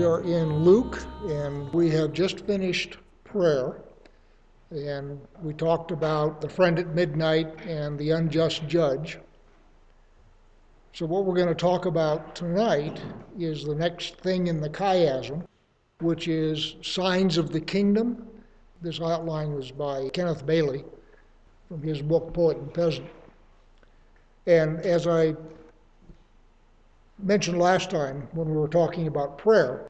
We are in Luke, and we have just finished prayer. And we talked about the friend at midnight and the unjust judge. So, what we're going to talk about tonight is the next thing in the chiasm, which is signs of the kingdom. This outline was by Kenneth Bailey from his book Poet and Peasant. And as I mentioned last time when we were talking about prayer,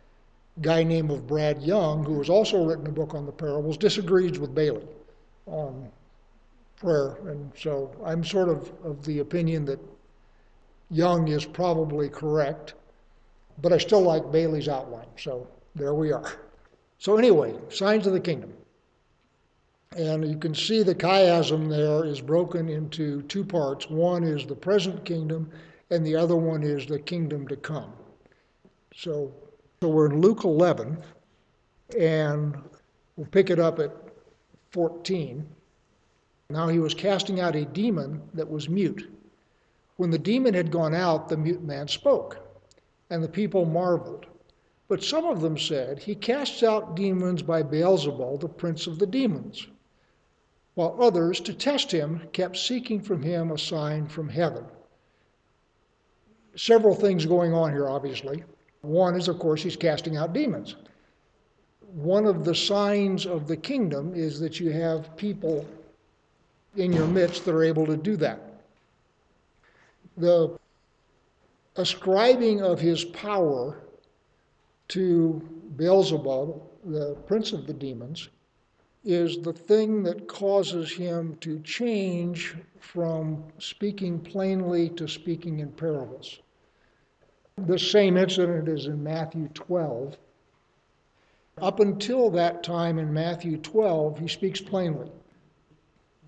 guy named of Brad Young, who has also written a book on the parables, disagrees with Bailey on prayer. And so I'm sort of of the opinion that Young is probably correct, but I still like Bailey's outline. So there we are. So anyway, signs of the kingdom. And you can see the chiasm there is broken into two parts. One is the present kingdom, and the other one is the kingdom to come. So, so we're in Luke 11, and we'll pick it up at 14. Now he was casting out a demon that was mute. When the demon had gone out, the mute man spoke, and the people marveled. But some of them said, He casts out demons by Beelzebul, the prince of the demons. While others, to test him, kept seeking from him a sign from heaven several things going on here, obviously. One is, of course, he's casting out demons. One of the signs of the kingdom is that you have people in your midst that are able to do that. The ascribing of his power to Beelzebub, the prince of the demons, is the thing that causes him to change from speaking plainly to speaking in parables. The same incident is in Matthew 12. Up until that time in Matthew 12, he speaks plainly.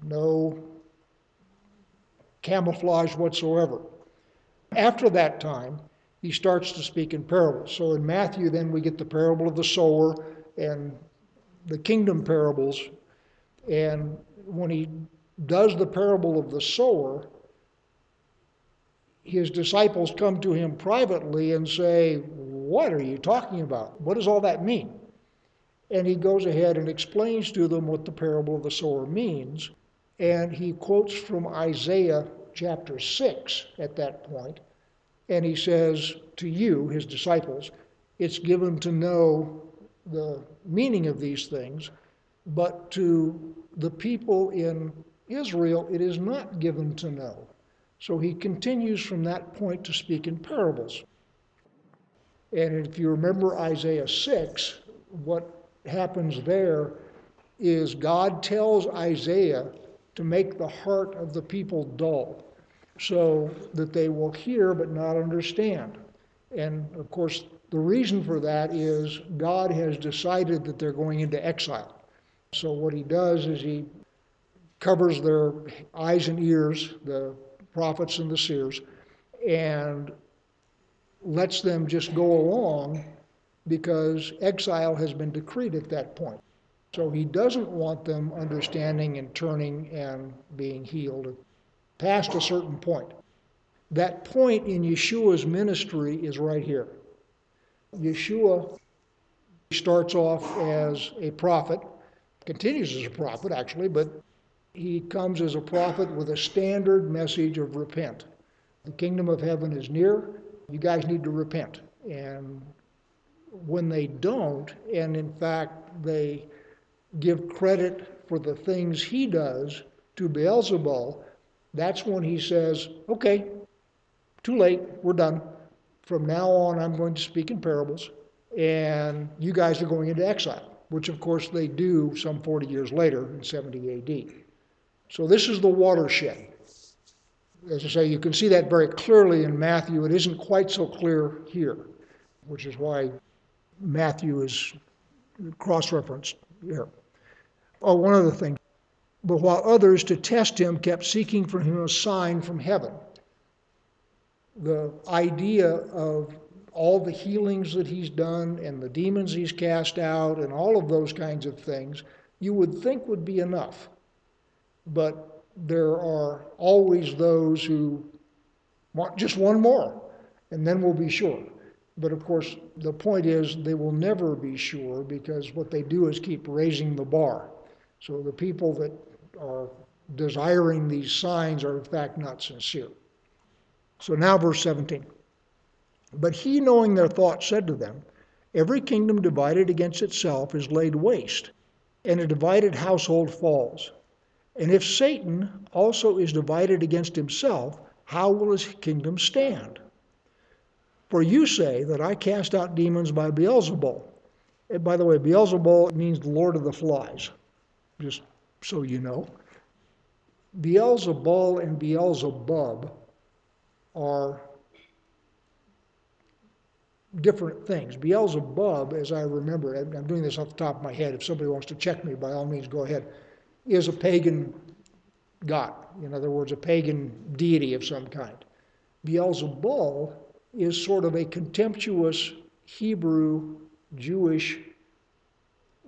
No camouflage whatsoever. After that time, he starts to speak in parables. So in Matthew, then we get the parable of the sower and the kingdom parables. And when he does the parable of the sower, his disciples come to him privately and say, What are you talking about? What does all that mean? And he goes ahead and explains to them what the parable of the sower means. And he quotes from Isaiah chapter 6 at that point, And he says to you, his disciples, it's given to know the meaning of these things, but to the people in Israel, it is not given to know. So he continues from that point to speak in parables. And if you remember Isaiah 6, what happens there is God tells Isaiah to make the heart of the people dull so that they will hear but not understand. And of course, the reason for that is God has decided that they're going into exile. So what he does is he covers their eyes and ears, the prophets and the seers, and lets them just go along because exile has been decreed at that point. So he doesn't want them understanding and turning and being healed past a certain point. That point in Yeshua's ministry is right here. Yeshua starts off as a prophet, continues as a prophet actually, but he comes as a prophet with a standard message of repent. The kingdom of heaven is near. You guys need to repent. And when they don't, and in fact they give credit for the things he does to Beelzebul, that's when he says, okay, too late, we're done. From now on, I'm going to speak in parables, and you guys are going into exile, which of course they do some 40 years later in 70 AD. So this is the watershed. As I say, you can see that very clearly in Matthew. It isn't quite so clear here, which is why Matthew is cross referenced here. Oh, one other thing. But while others to test him kept seeking for him a sign from heaven the idea of all the healings that he's done and the demons he's cast out and all of those kinds of things, you would think would be enough. But there are always those who want just one more, and then we'll be sure. But of course, the point is they will never be sure because what they do is keep raising the bar. So the people that are desiring these signs are in fact not sincere. So now, verse 17. But he, knowing their thoughts, said to them, Every kingdom divided against itself is laid waste, and a divided household falls. And if Satan also is divided against himself, how will his kingdom stand? For you say that I cast out demons by Beelzebul. And by the way, Beelzebul means the Lord of the Flies, just so you know. Beelzebul and Beelzebub are different things. Beelzebub, as I remember, I'm doing this off the top of my head. If somebody wants to check me, by all means, go ahead, is a pagan god. In other words, a pagan deity of some kind. Beelzebul is sort of a contemptuous Hebrew Jewish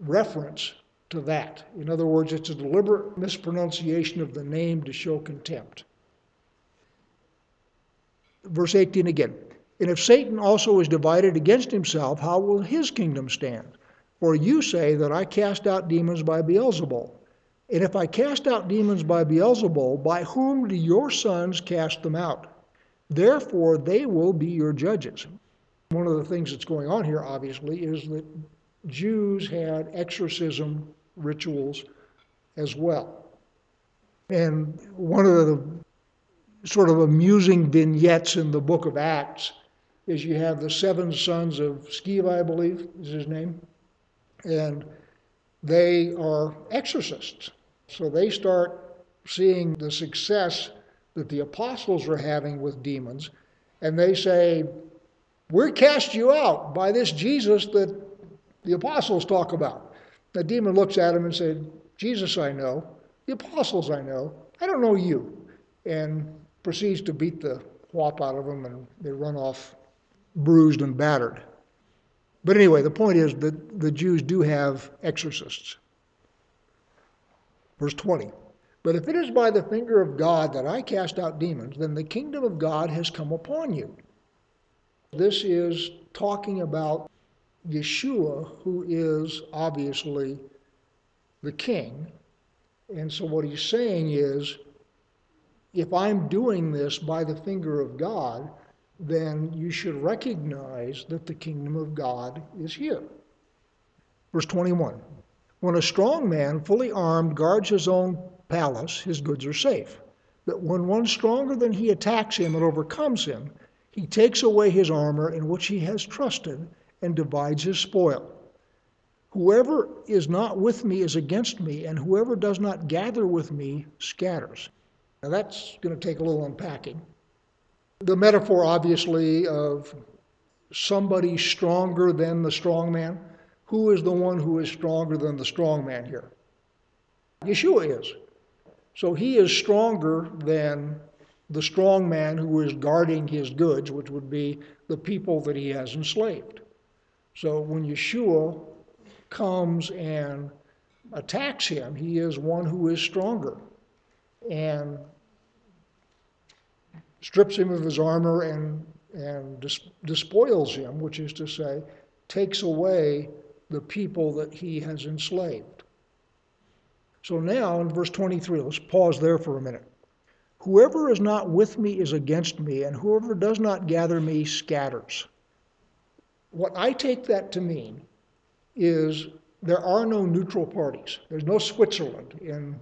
reference to that. In other words, it's a deliberate mispronunciation of the name to show contempt. Verse 18 again. And if Satan also is divided against himself, how will his kingdom stand? For you say that I cast out demons by Beelzebul. And if I cast out demons by Beelzebul, by whom do your sons cast them out? Therefore, they will be your judges. One of the things that's going on here, obviously, is that Jews had exorcism rituals as well. And one of the sort of amusing vignettes in the book of Acts is you have the seven sons of Sceva, I believe is his name, and they are exorcists. So they start seeing the success that the apostles are having with demons, and they say, We're cast you out by this Jesus that the apostles talk about. The demon looks at him and says, Jesus I know, the apostles I know, I don't know you. And proceeds to beat the whop out of them, and they run off bruised and battered. But anyway, the point is that the Jews do have exorcists. Verse 20. But if it is by the finger of God that I cast out demons, then the kingdom of God has come upon you. This is talking about Yeshua, who is obviously the king. And so what he's saying is if I'm doing this by the finger of God, then you should recognize that the kingdom of God is here. Verse 21 When a strong man, fully armed, guards his own palace, his goods are safe. But when one stronger than he attacks him and overcomes him, he takes away his armor in which he has trusted and divides his spoil. Whoever is not with me is against me, and whoever does not gather with me scatters. Now that's going to take a little unpacking. The metaphor, obviously, of somebody stronger than the strong man. Who is the one who is stronger than the strong man here? Yeshua is. So he is stronger than the strong man who is guarding his goods, which would be the people that he has enslaved. So when Yeshua comes and attacks him, he is one who is stronger. And strips him of his armor and, and dis- despoils him, which is to say, takes away the people that he has enslaved. So now in verse 23, let's pause there for a minute. Whoever is not with me is against me, and whoever does not gather me scatters. What I take that to mean is there are no neutral parties. There's no Switzerland in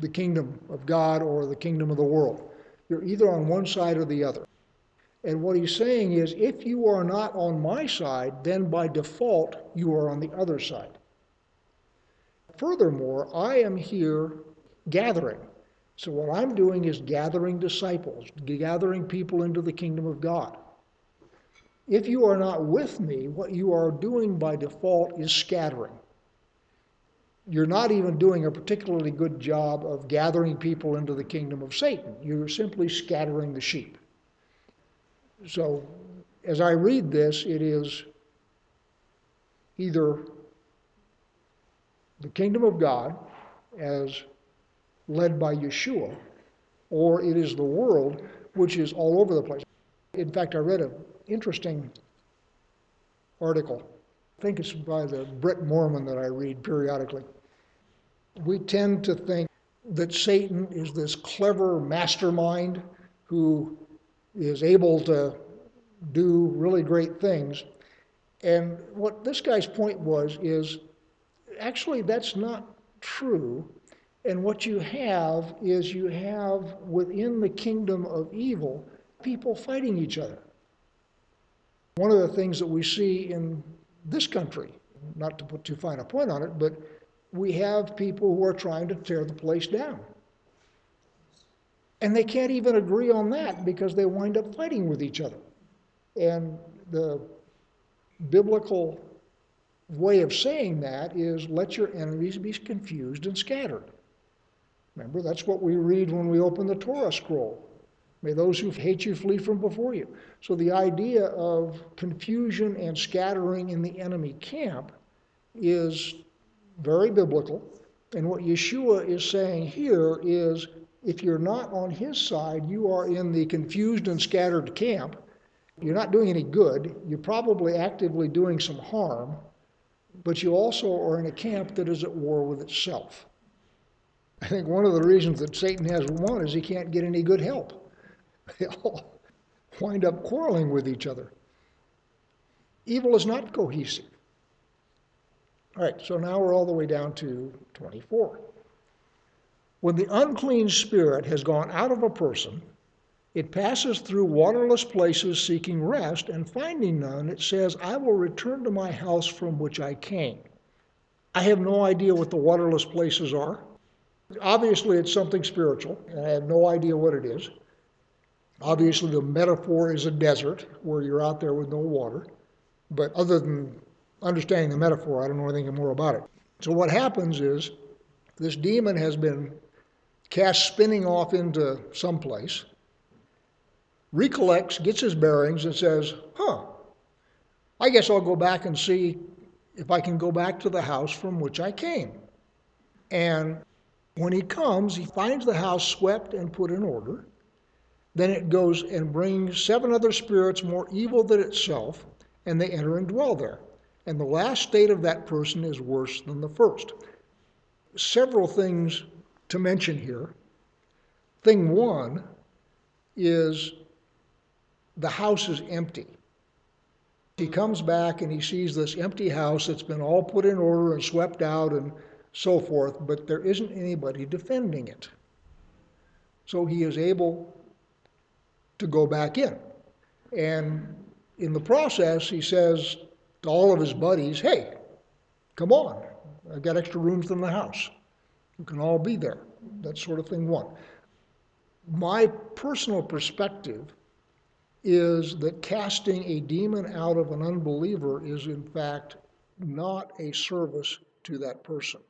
the kingdom of God or the kingdom of the world. You're either on one side or the other. And what he's saying is if you are not on my side, then by default you are on the other side. Furthermore, I am here gathering. So what I'm doing is gathering disciples, gathering people into the kingdom of God. If you are not with me, what you are doing by default is scattering you're not even doing a particularly good job of gathering people into the kingdom of Satan. You're simply scattering the sheep. So, as I read this, it is either the kingdom of God as led by Yeshua, or it is the world which is all over the place. In fact, I read an interesting article. I think it's by the Brit Mormon that I read periodically. We tend to think that Satan is this clever mastermind who is able to do really great things. And what this guy's point was is actually that's not true. And what you have is you have within the kingdom of evil people fighting each other. One of the things that we see in this country, not to put too fine a point on it, but we have people who are trying to tear the place down. And they can't even agree on that because they wind up fighting with each other. And the biblical way of saying that is let your enemies be confused and scattered. Remember, that's what we read when we open the Torah scroll. May those who hate you flee from before you. So the idea of confusion and scattering in the enemy camp is very biblical. And what Yeshua is saying here is if you're not on his side, you are in the confused and scattered camp. You're not doing any good. You're probably actively doing some harm, but you also are in a camp that is at war with itself. I think one of the reasons that Satan has won is he can't get any good help. They all wind up quarreling with each other. Evil is not cohesive. All right, so now we're all the way down to 24. When the unclean spirit has gone out of a person, it passes through waterless places seeking rest, and finding none, it says, I will return to my house from which I came. I have no idea what the waterless places are. Obviously, it's something spiritual, and I have no idea what it is. Obviously, the metaphor is a desert where you're out there with no water. But other than understanding the metaphor, I don't know anything more about it. So, what happens is this demon has been cast spinning off into some place, recollects, gets his bearings, and says, Huh, I guess I'll go back and see if I can go back to the house from which I came. And when he comes, he finds the house swept and put in order. Then it goes and brings seven other spirits more evil than itself, and they enter and dwell there. And the last state of that person is worse than the first. Several things to mention here. Thing one is the house is empty. He comes back and he sees this empty house that's been all put in order and swept out and so forth, but there isn't anybody defending it. So he is able to go back in. And in the process, he says to all of his buddies, hey, come on, I've got extra rooms in the house. You can all be there. That sort of thing, one. My personal perspective is that casting a demon out of an unbeliever is, in fact, not a service to that person.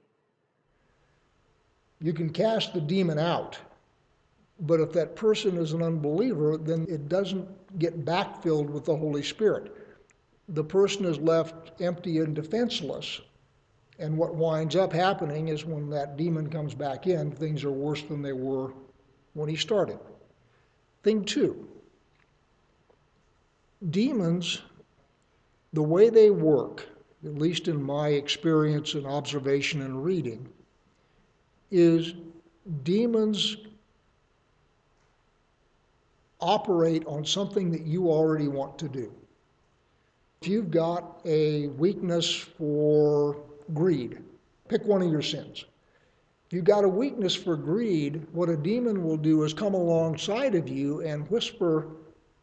You can cast the demon out, but if that person is an unbeliever, then it doesn't get backfilled with the Holy Spirit. The person is left empty and defenseless. And what winds up happening is when that demon comes back in, things are worse than they were when he started. Thing two demons, the way they work, at least in my experience and observation and reading, is demons operate on something that you already want to do. If you've got a weakness for greed, pick one of your sins. If you've got a weakness for greed, what a demon will do is come alongside of you and whisper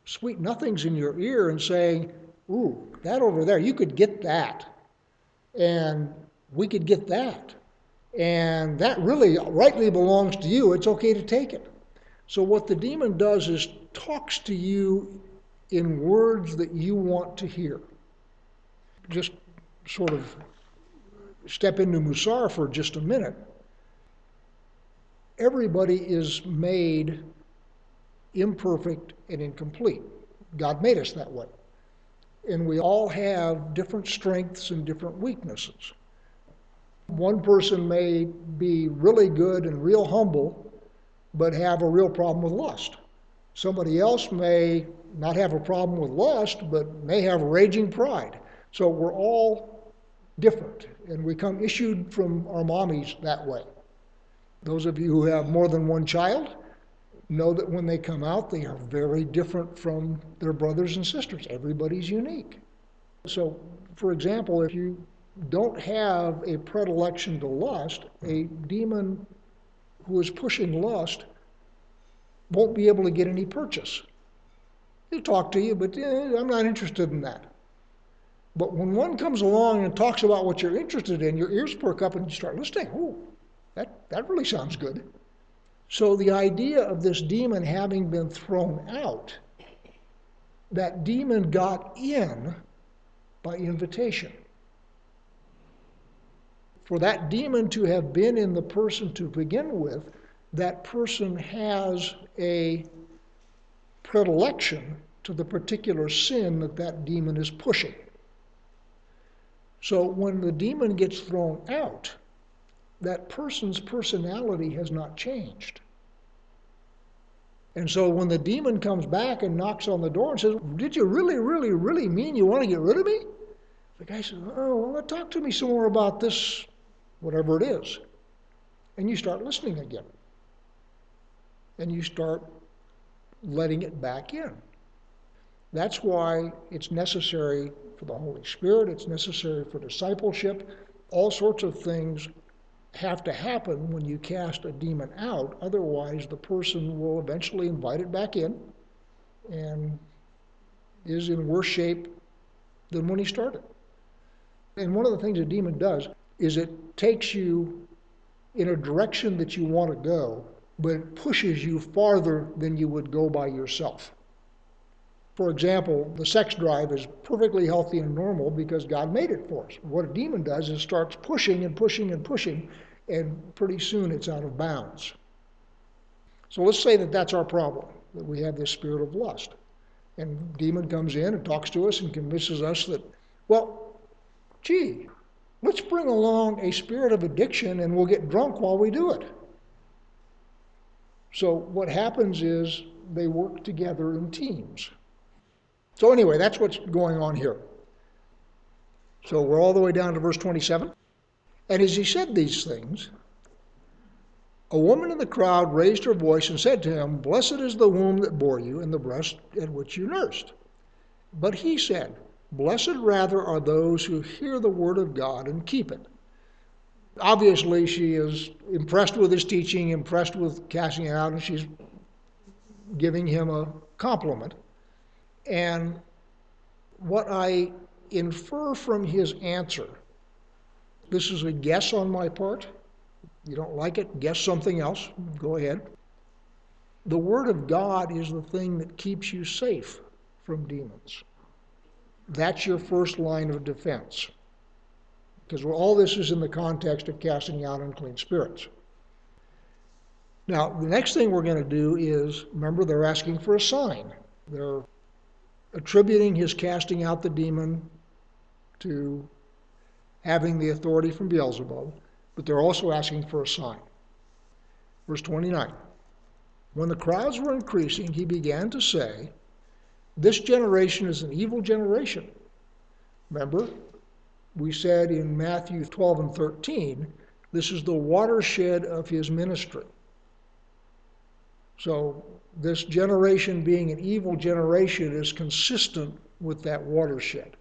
sweet nothings in your ear and say, Ooh, that over there, you could get that. And we could get that. And that really rightly belongs to you. It's okay to take it. So, what the demon does is talks to you in words that you want to hear. Just sort of step into Musar for just a minute. Everybody is made imperfect and incomplete. God made us that way. And we all have different strengths and different weaknesses. One person may be really good and real humble, but have a real problem with lust. Somebody else may not have a problem with lust, but may have raging pride. So we're all different, and we come issued from our mommies that way. Those of you who have more than one child know that when they come out, they are very different from their brothers and sisters. Everybody's unique. So, for example, if you don't have a predilection to lust, a demon who is pushing lust won't be able to get any purchase. He'll talk to you, but eh, I'm not interested in that. But when one comes along and talks about what you're interested in, your ears perk up and you start listening. Oh, that, that really sounds good. So the idea of this demon having been thrown out, that demon got in by invitation. For that demon to have been in the person to begin with, that person has a predilection to the particular sin that that demon is pushing. So when the demon gets thrown out, that person's personality has not changed. And so when the demon comes back and knocks on the door and says, Did you really, really, really mean you want to get rid of me? The guy says, Oh, well, talk to me some more about this, whatever it is. And you start listening again. And you start letting it back in. That's why it's necessary for the Holy Spirit, it's necessary for discipleship. All sorts of things have to happen when you cast a demon out. Otherwise, the person will eventually invite it back in and is in worse shape than when he started. And one of the things a demon does is it takes you in a direction that you want to go, but it pushes you farther than you would go by yourself. For example, the sex drive is perfectly healthy and normal because God made it for us. What a demon does is starts pushing and pushing and pushing, and pretty soon it's out of bounds. So let's say that that's our problem, that we have this spirit of lust. And demon comes in and talks to us and convinces us that, well, gee, let's bring along a spirit of addiction and we'll get drunk while we do it. So what happens is they work together in teams. So, anyway, that's what's going on here. So, we're all the way down to verse 27. And as he said these things, a woman in the crowd raised her voice and said to him, Blessed is the womb that bore you and the breast at which you nursed. But he said, Blessed rather are those who hear the word of God and keep it. Obviously, she is impressed with his teaching, impressed with casting it out, and she's giving him a compliment. And what I infer from his answer, this is a guess on my part. You don't like it? Guess something else. Go ahead. The Word of God is the thing that keeps you safe from demons. That's your first line of defense. Because all this is in the context of casting out unclean spirits. Now, the next thing we're going to do is remember, they're asking for a sign. They're attributing his casting out the demon to having the authority from Beelzebub, but they're also asking for a sign. Verse 29 When the crowds were increasing, he began to say, This generation is an evil generation. Remember, we said in Matthew 12 and 13, this is the watershed of his ministry. So this generation being an evil generation is consistent with that watershed.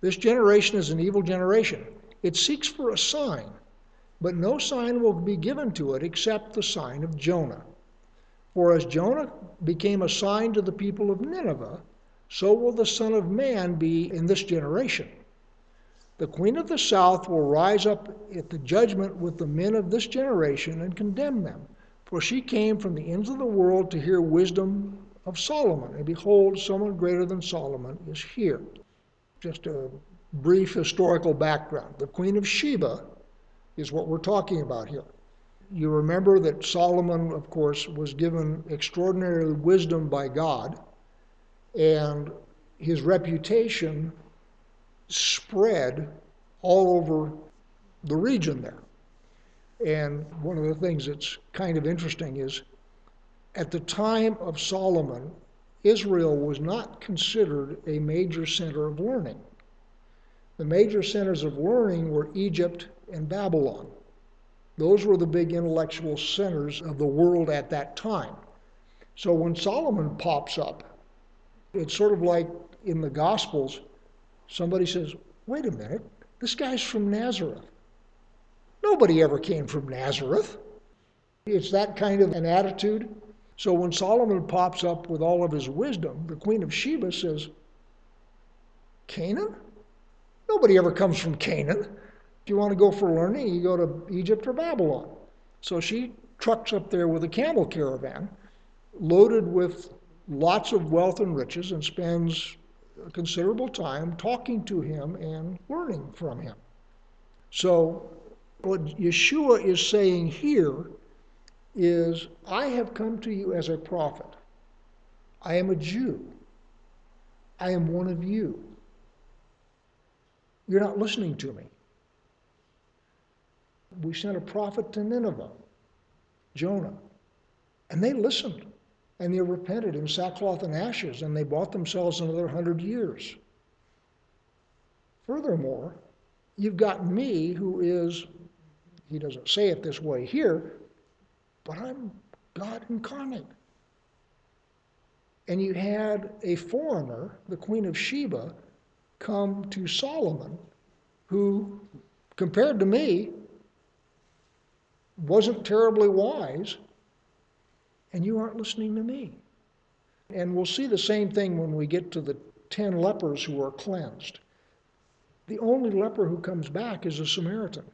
This generation is an evil generation. It seeks for a sign, but no sign will be given to it except the sign of Jonah. For as Jonah became a sign to the people of Nineveh, so will the Son of Man be in this generation. The queen of the south will rise up at the judgment with the men of this generation and condemn them for she came from the ends of the world to hear wisdom of Solomon. And behold, someone greater than Solomon is here. Just a brief historical background. The Queen of Sheba is what we're talking about here. You remember that Solomon, of course, was given extraordinary wisdom by God, and his reputation spread all over the region there. And one of the things that's kind of interesting is at the time of Solomon, Israel was not considered a major center of learning. The major centers of learning were Egypt and Babylon. Those were the big intellectual centers of the world at that time. So when Solomon pops up, it's sort of like in the Gospels, somebody says, wait a minute, this guy's from Nazareth. Nobody ever came from Nazareth. It's that kind of an attitude. So when Solomon pops up with all of his wisdom, the Queen of Sheba says, Canaan? Nobody ever comes from Canaan. If you want to go for learning, you go to Egypt or Babylon. So she trucks up there with a camel caravan loaded with lots of wealth and riches and spends considerable time talking to him and learning from him. So, what Yeshua is saying here is, I have come to you as a prophet. I am a Jew. I am one of you. You're not listening to me. We sent a prophet to Nineveh, Jonah, and they listened and they repented in sackcloth and ashes, and they bought themselves another hundred years. Furthermore, you've got me, who is, he doesn't say it this way here, but I'm God incarnate. And you had a foreigner, the Queen of Sheba, come to Solomon, who, compared to me, wasn't terribly wise, and you aren't listening to me. And we'll see the same thing when we get to the ten lepers who are cleansed. The only leper who comes back is a Samaritan.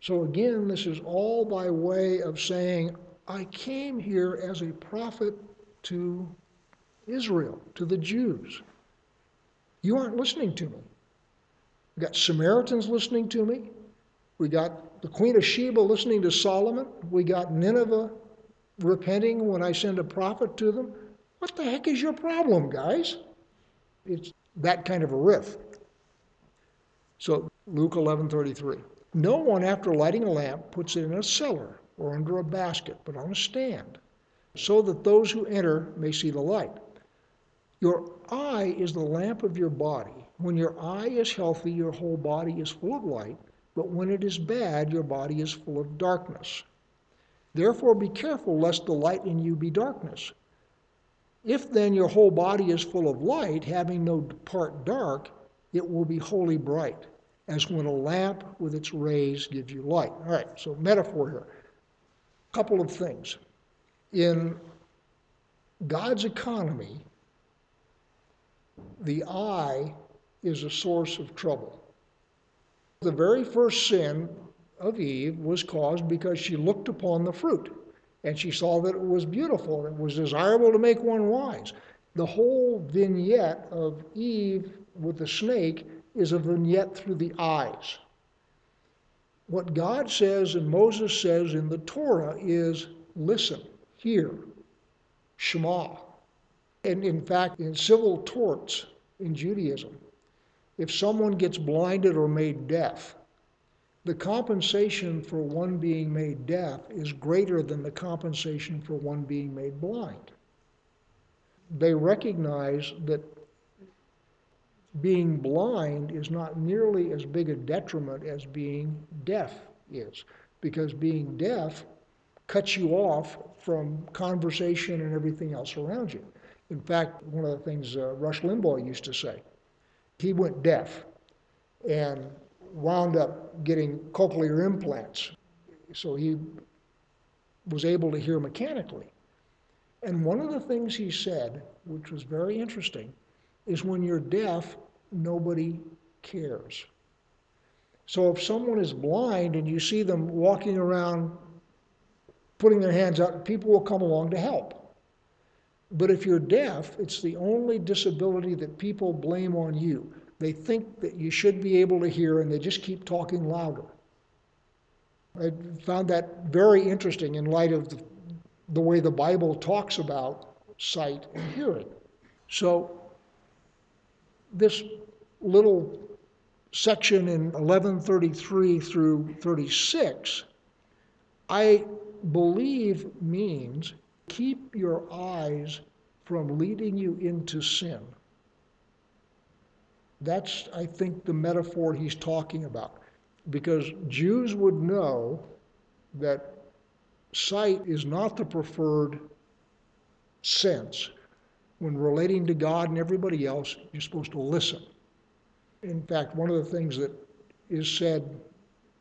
So again, this is all by way of saying, I came here as a prophet to Israel, to the Jews. You aren't listening to me. We got Samaritans listening to me. We got the Queen of Sheba listening to Solomon. We got Nineveh repenting when I send a prophet to them? What the heck is your problem, guys? It's that kind of a riff. So Luke 11:33. No one after lighting a lamp puts it in a cellar or under a basket, but on a stand, so that those who enter may see the light. Your eye is the lamp of your body. When your eye is healthy, your whole body is full of light, but when it is bad, your body is full of darkness. Therefore, be careful lest the light in you be darkness. If then your whole body is full of light, having no part dark, it will be wholly bright, as when a lamp with its rays gives you light. All right, so metaphor here. A couple of things. In God's economy, the eye is a source of trouble. The very first sin of Eve was caused because she looked upon the fruit and she saw that it was beautiful and it was desirable to make one wise. The whole vignette of Eve with the snake is a vignette through the eyes. What God says and Moses says in the Torah is listen, hear, Shema. And in fact, in civil torts in Judaism, if someone gets blinded or made deaf, the compensation for one being made deaf is greater than the compensation for one being made blind. They recognize that being blind is not nearly as big a detriment as being deaf is, because being deaf cuts you off from conversation and everything else around you. In fact, one of the things uh, Rush Limbaugh used to say, he went deaf, and wound up getting cochlear implants. So he was able to hear mechanically. And one of the things he said, which was very interesting, is when you're deaf, nobody cares. So if someone is blind and you see them walking around putting their hands out, people will come along to help. But if you're deaf, it's the only disability that people blame on you. They think that you should be able to hear and they just keep talking louder. I found that very interesting in light of the, the way the Bible talks about sight and hearing. So, this little section in 1133 through 36, I believe means keep your eyes from leading you into sin. That's, I think, the metaphor he's talking about. Because Jews would know that sight is not the preferred sense. When relating to God and everybody else, you're supposed to listen. In fact, one of the things that is said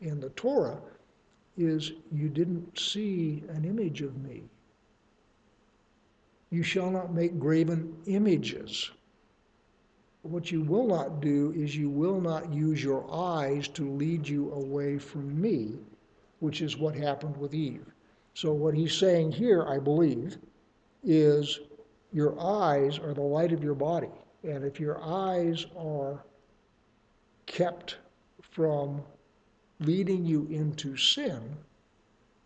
in the Torah is, You didn't see an image of me. You shall not make graven images. What you will not do is you will not use your eyes to lead you away from me, which is what happened with Eve. So, what he's saying here, I believe, is your eyes are the light of your body. And if your eyes are kept from leading you into sin,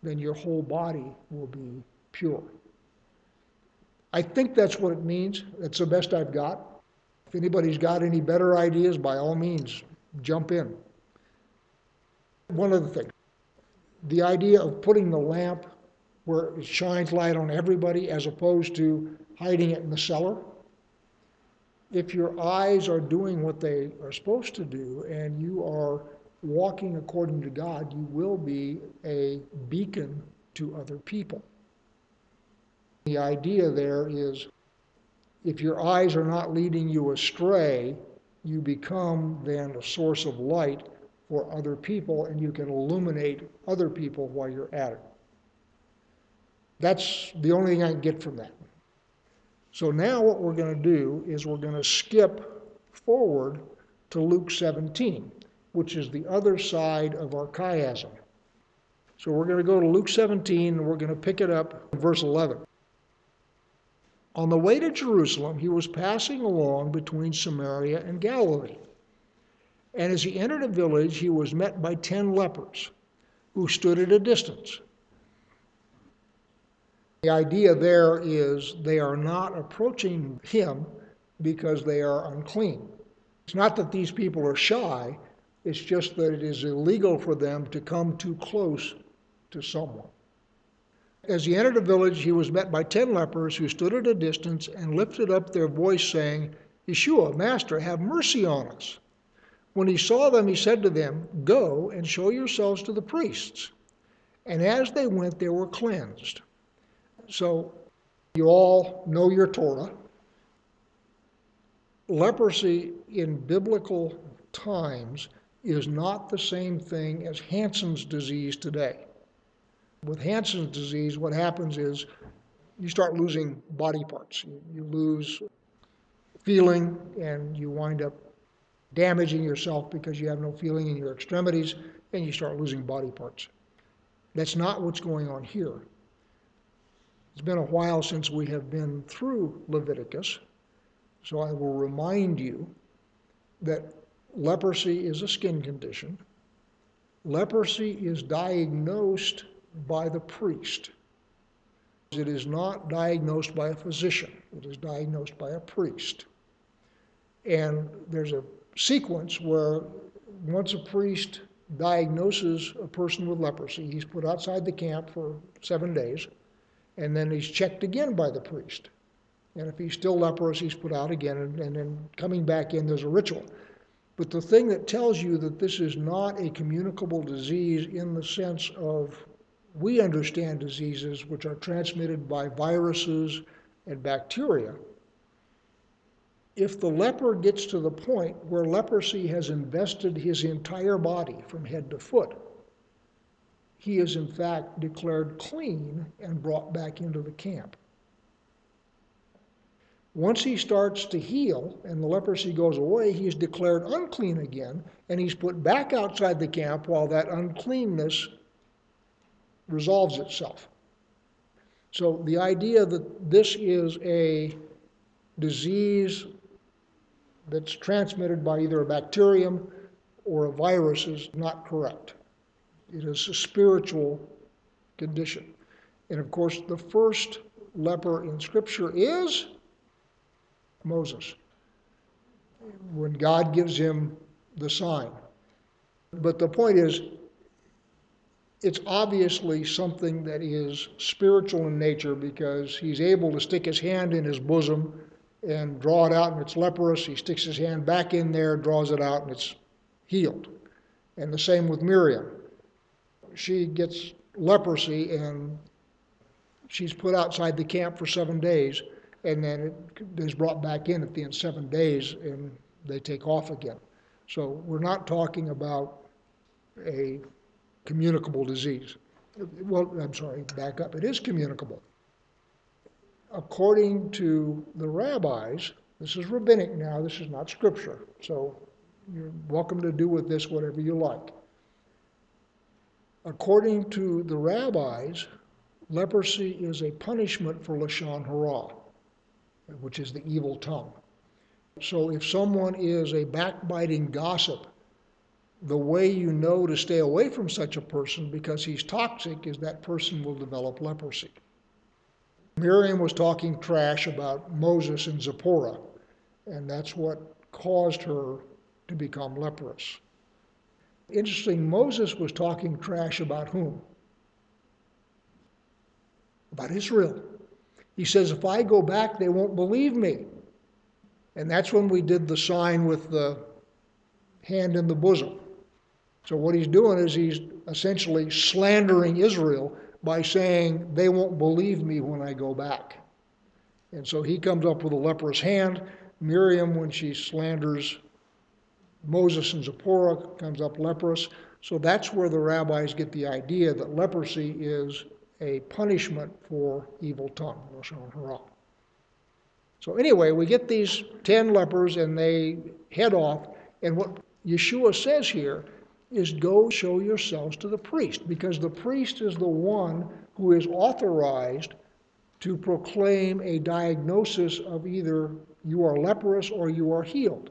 then your whole body will be pure. I think that's what it means. That's the best I've got. If anybody's got any better ideas, by all means, jump in. One other thing the idea of putting the lamp where it shines light on everybody as opposed to hiding it in the cellar. If your eyes are doing what they are supposed to do and you are walking according to God, you will be a beacon to other people. The idea there is if your eyes are not leading you astray, you become then a source of light for other people and you can illuminate other people while you're at it. That's the only thing I can get from that. So now what we're going to do is we're going to skip forward to Luke 17, which is the other side of our chiasm. So we're going to go to Luke 17 and we're going to pick it up in verse 11. On the way to Jerusalem, he was passing along between Samaria and Galilee. And as he entered a village, he was met by ten lepers who stood at a distance. The idea there is they are not approaching him because they are unclean. It's not that these people are shy, it's just that it is illegal for them to come too close to someone. As he entered a village, he was met by ten lepers who stood at a distance and lifted up their voice, saying, Yeshua, Master, have mercy on us. When he saw them, he said to them, Go and show yourselves to the priests. And as they went, they were cleansed. So you all know your Torah. Leprosy in biblical times is not the same thing as Hansen's disease today. With Hansen's disease, what happens is you start losing body parts. You, you lose feeling and you wind up damaging yourself because you have no feeling in your extremities and you start losing body parts. That's not what's going on here. It's been a while since we have been through Leviticus, so I will remind you that leprosy is a skin condition. Leprosy is diagnosed by the priest. It is not diagnosed by a physician, it is diagnosed by a priest. And there's a sequence where once a priest diagnoses a person with leprosy, he's put outside the camp for seven days, and then he's checked again by the priest. And if he's still leprous, he's put out again, and, and then coming back in, there's a ritual. But the thing that tells you that this is not a communicable disease in the sense of we understand diseases which are transmitted by viruses and bacteria. If the leper gets to the point where leprosy has invested his entire body from head to foot, he is in fact declared clean and brought back into the camp. Once he starts to heal and the leprosy goes away, he is declared unclean again and he's put back outside the camp while that uncleanness resolves itself. So the idea that this is a disease that's transmitted by either a bacterium or a virus is not correct. It is a spiritual condition. And of course, the first leper in Scripture is Moses, when God gives him the sign. But the point is, it's obviously something that is spiritual in nature because he's able to stick his hand in his bosom and draw it out and it's leprous. He sticks his hand back in there, draws it out, and it's healed. And the same with Miriam. She gets leprosy and she's put outside the camp for seven days, and then it is brought back in at the end of seven days, and they take off again. So we're not talking about a communicable disease. Well, I'm sorry, back up. It is communicable. According to the rabbis, this is rabbinic now, this is not scripture. So you're welcome to do with this whatever you like. According to the rabbis, leprosy is a punishment for Lashon Hara, which is the evil tongue. So if someone is a backbiting gossip, the way you know to stay away from such a person because he's toxic is that person will develop leprosy. Miriam was talking trash about Moses and Zipporah, and that's what caused her to become leprous. Interesting, Moses was talking trash about whom? About Israel. He says, If I go back, they won't believe me. And that's when we did the sign with the hand in the bosom. So what he's doing is he's essentially slandering Israel by saying, they won't believe me when I go back. And so he comes up with a leprous hand. Miriam, when she slanders Moses and Zipporah, comes up leprous. So that's where the rabbis get the idea that leprosy is a punishment for evil tongue, So anyway, we get these 10 lepers and they head off. And what Yeshua says here is go show yourselves to the priest, because the priest is the one who is authorized to proclaim a diagnosis of either you are leprous or you are healed.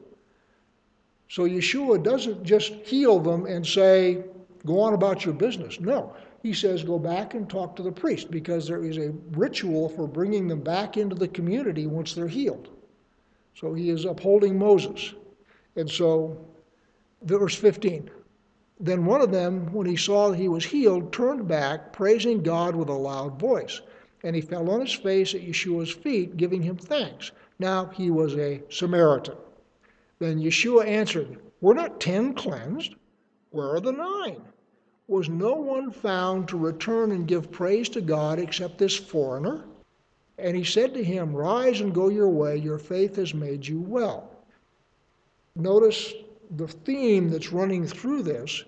So Yeshua doesn't just heal them and say, go on about your business. No, he says, go back and talk to the priest because there is a ritual for bringing them back into the community once they're healed. So he is upholding Moses. And so, verse 15 then one of them, when he saw that he was healed, turned back, praising God with a loud voice. And he fell on his face at Yeshua's feet, giving him thanks. Now he was a Samaritan. Then Yeshua answered, Were not ten cleansed? Where are the nine? Was no one found to return and give praise to God except this foreigner? And he said to him, Rise and go your way, your faith has made you well. Notice the theme that's running through this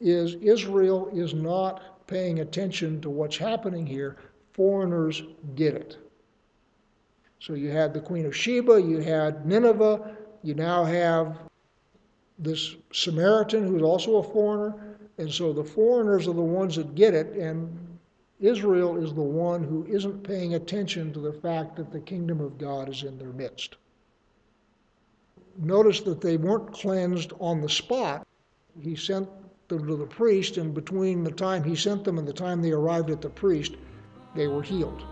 is Israel is not paying attention to what's happening here. Foreigners get it. So you had the Queen of Sheba, you had Nineveh, you now have this Samaritan who's also a foreigner. And so the foreigners are the ones that get it, and Israel is the one who isn't paying attention to the fact that the kingdom of God is in their midst notice that they weren't cleansed on the spot. He sent them to the priest, and between the time he sent them and the time they arrived at the priest, they were healed.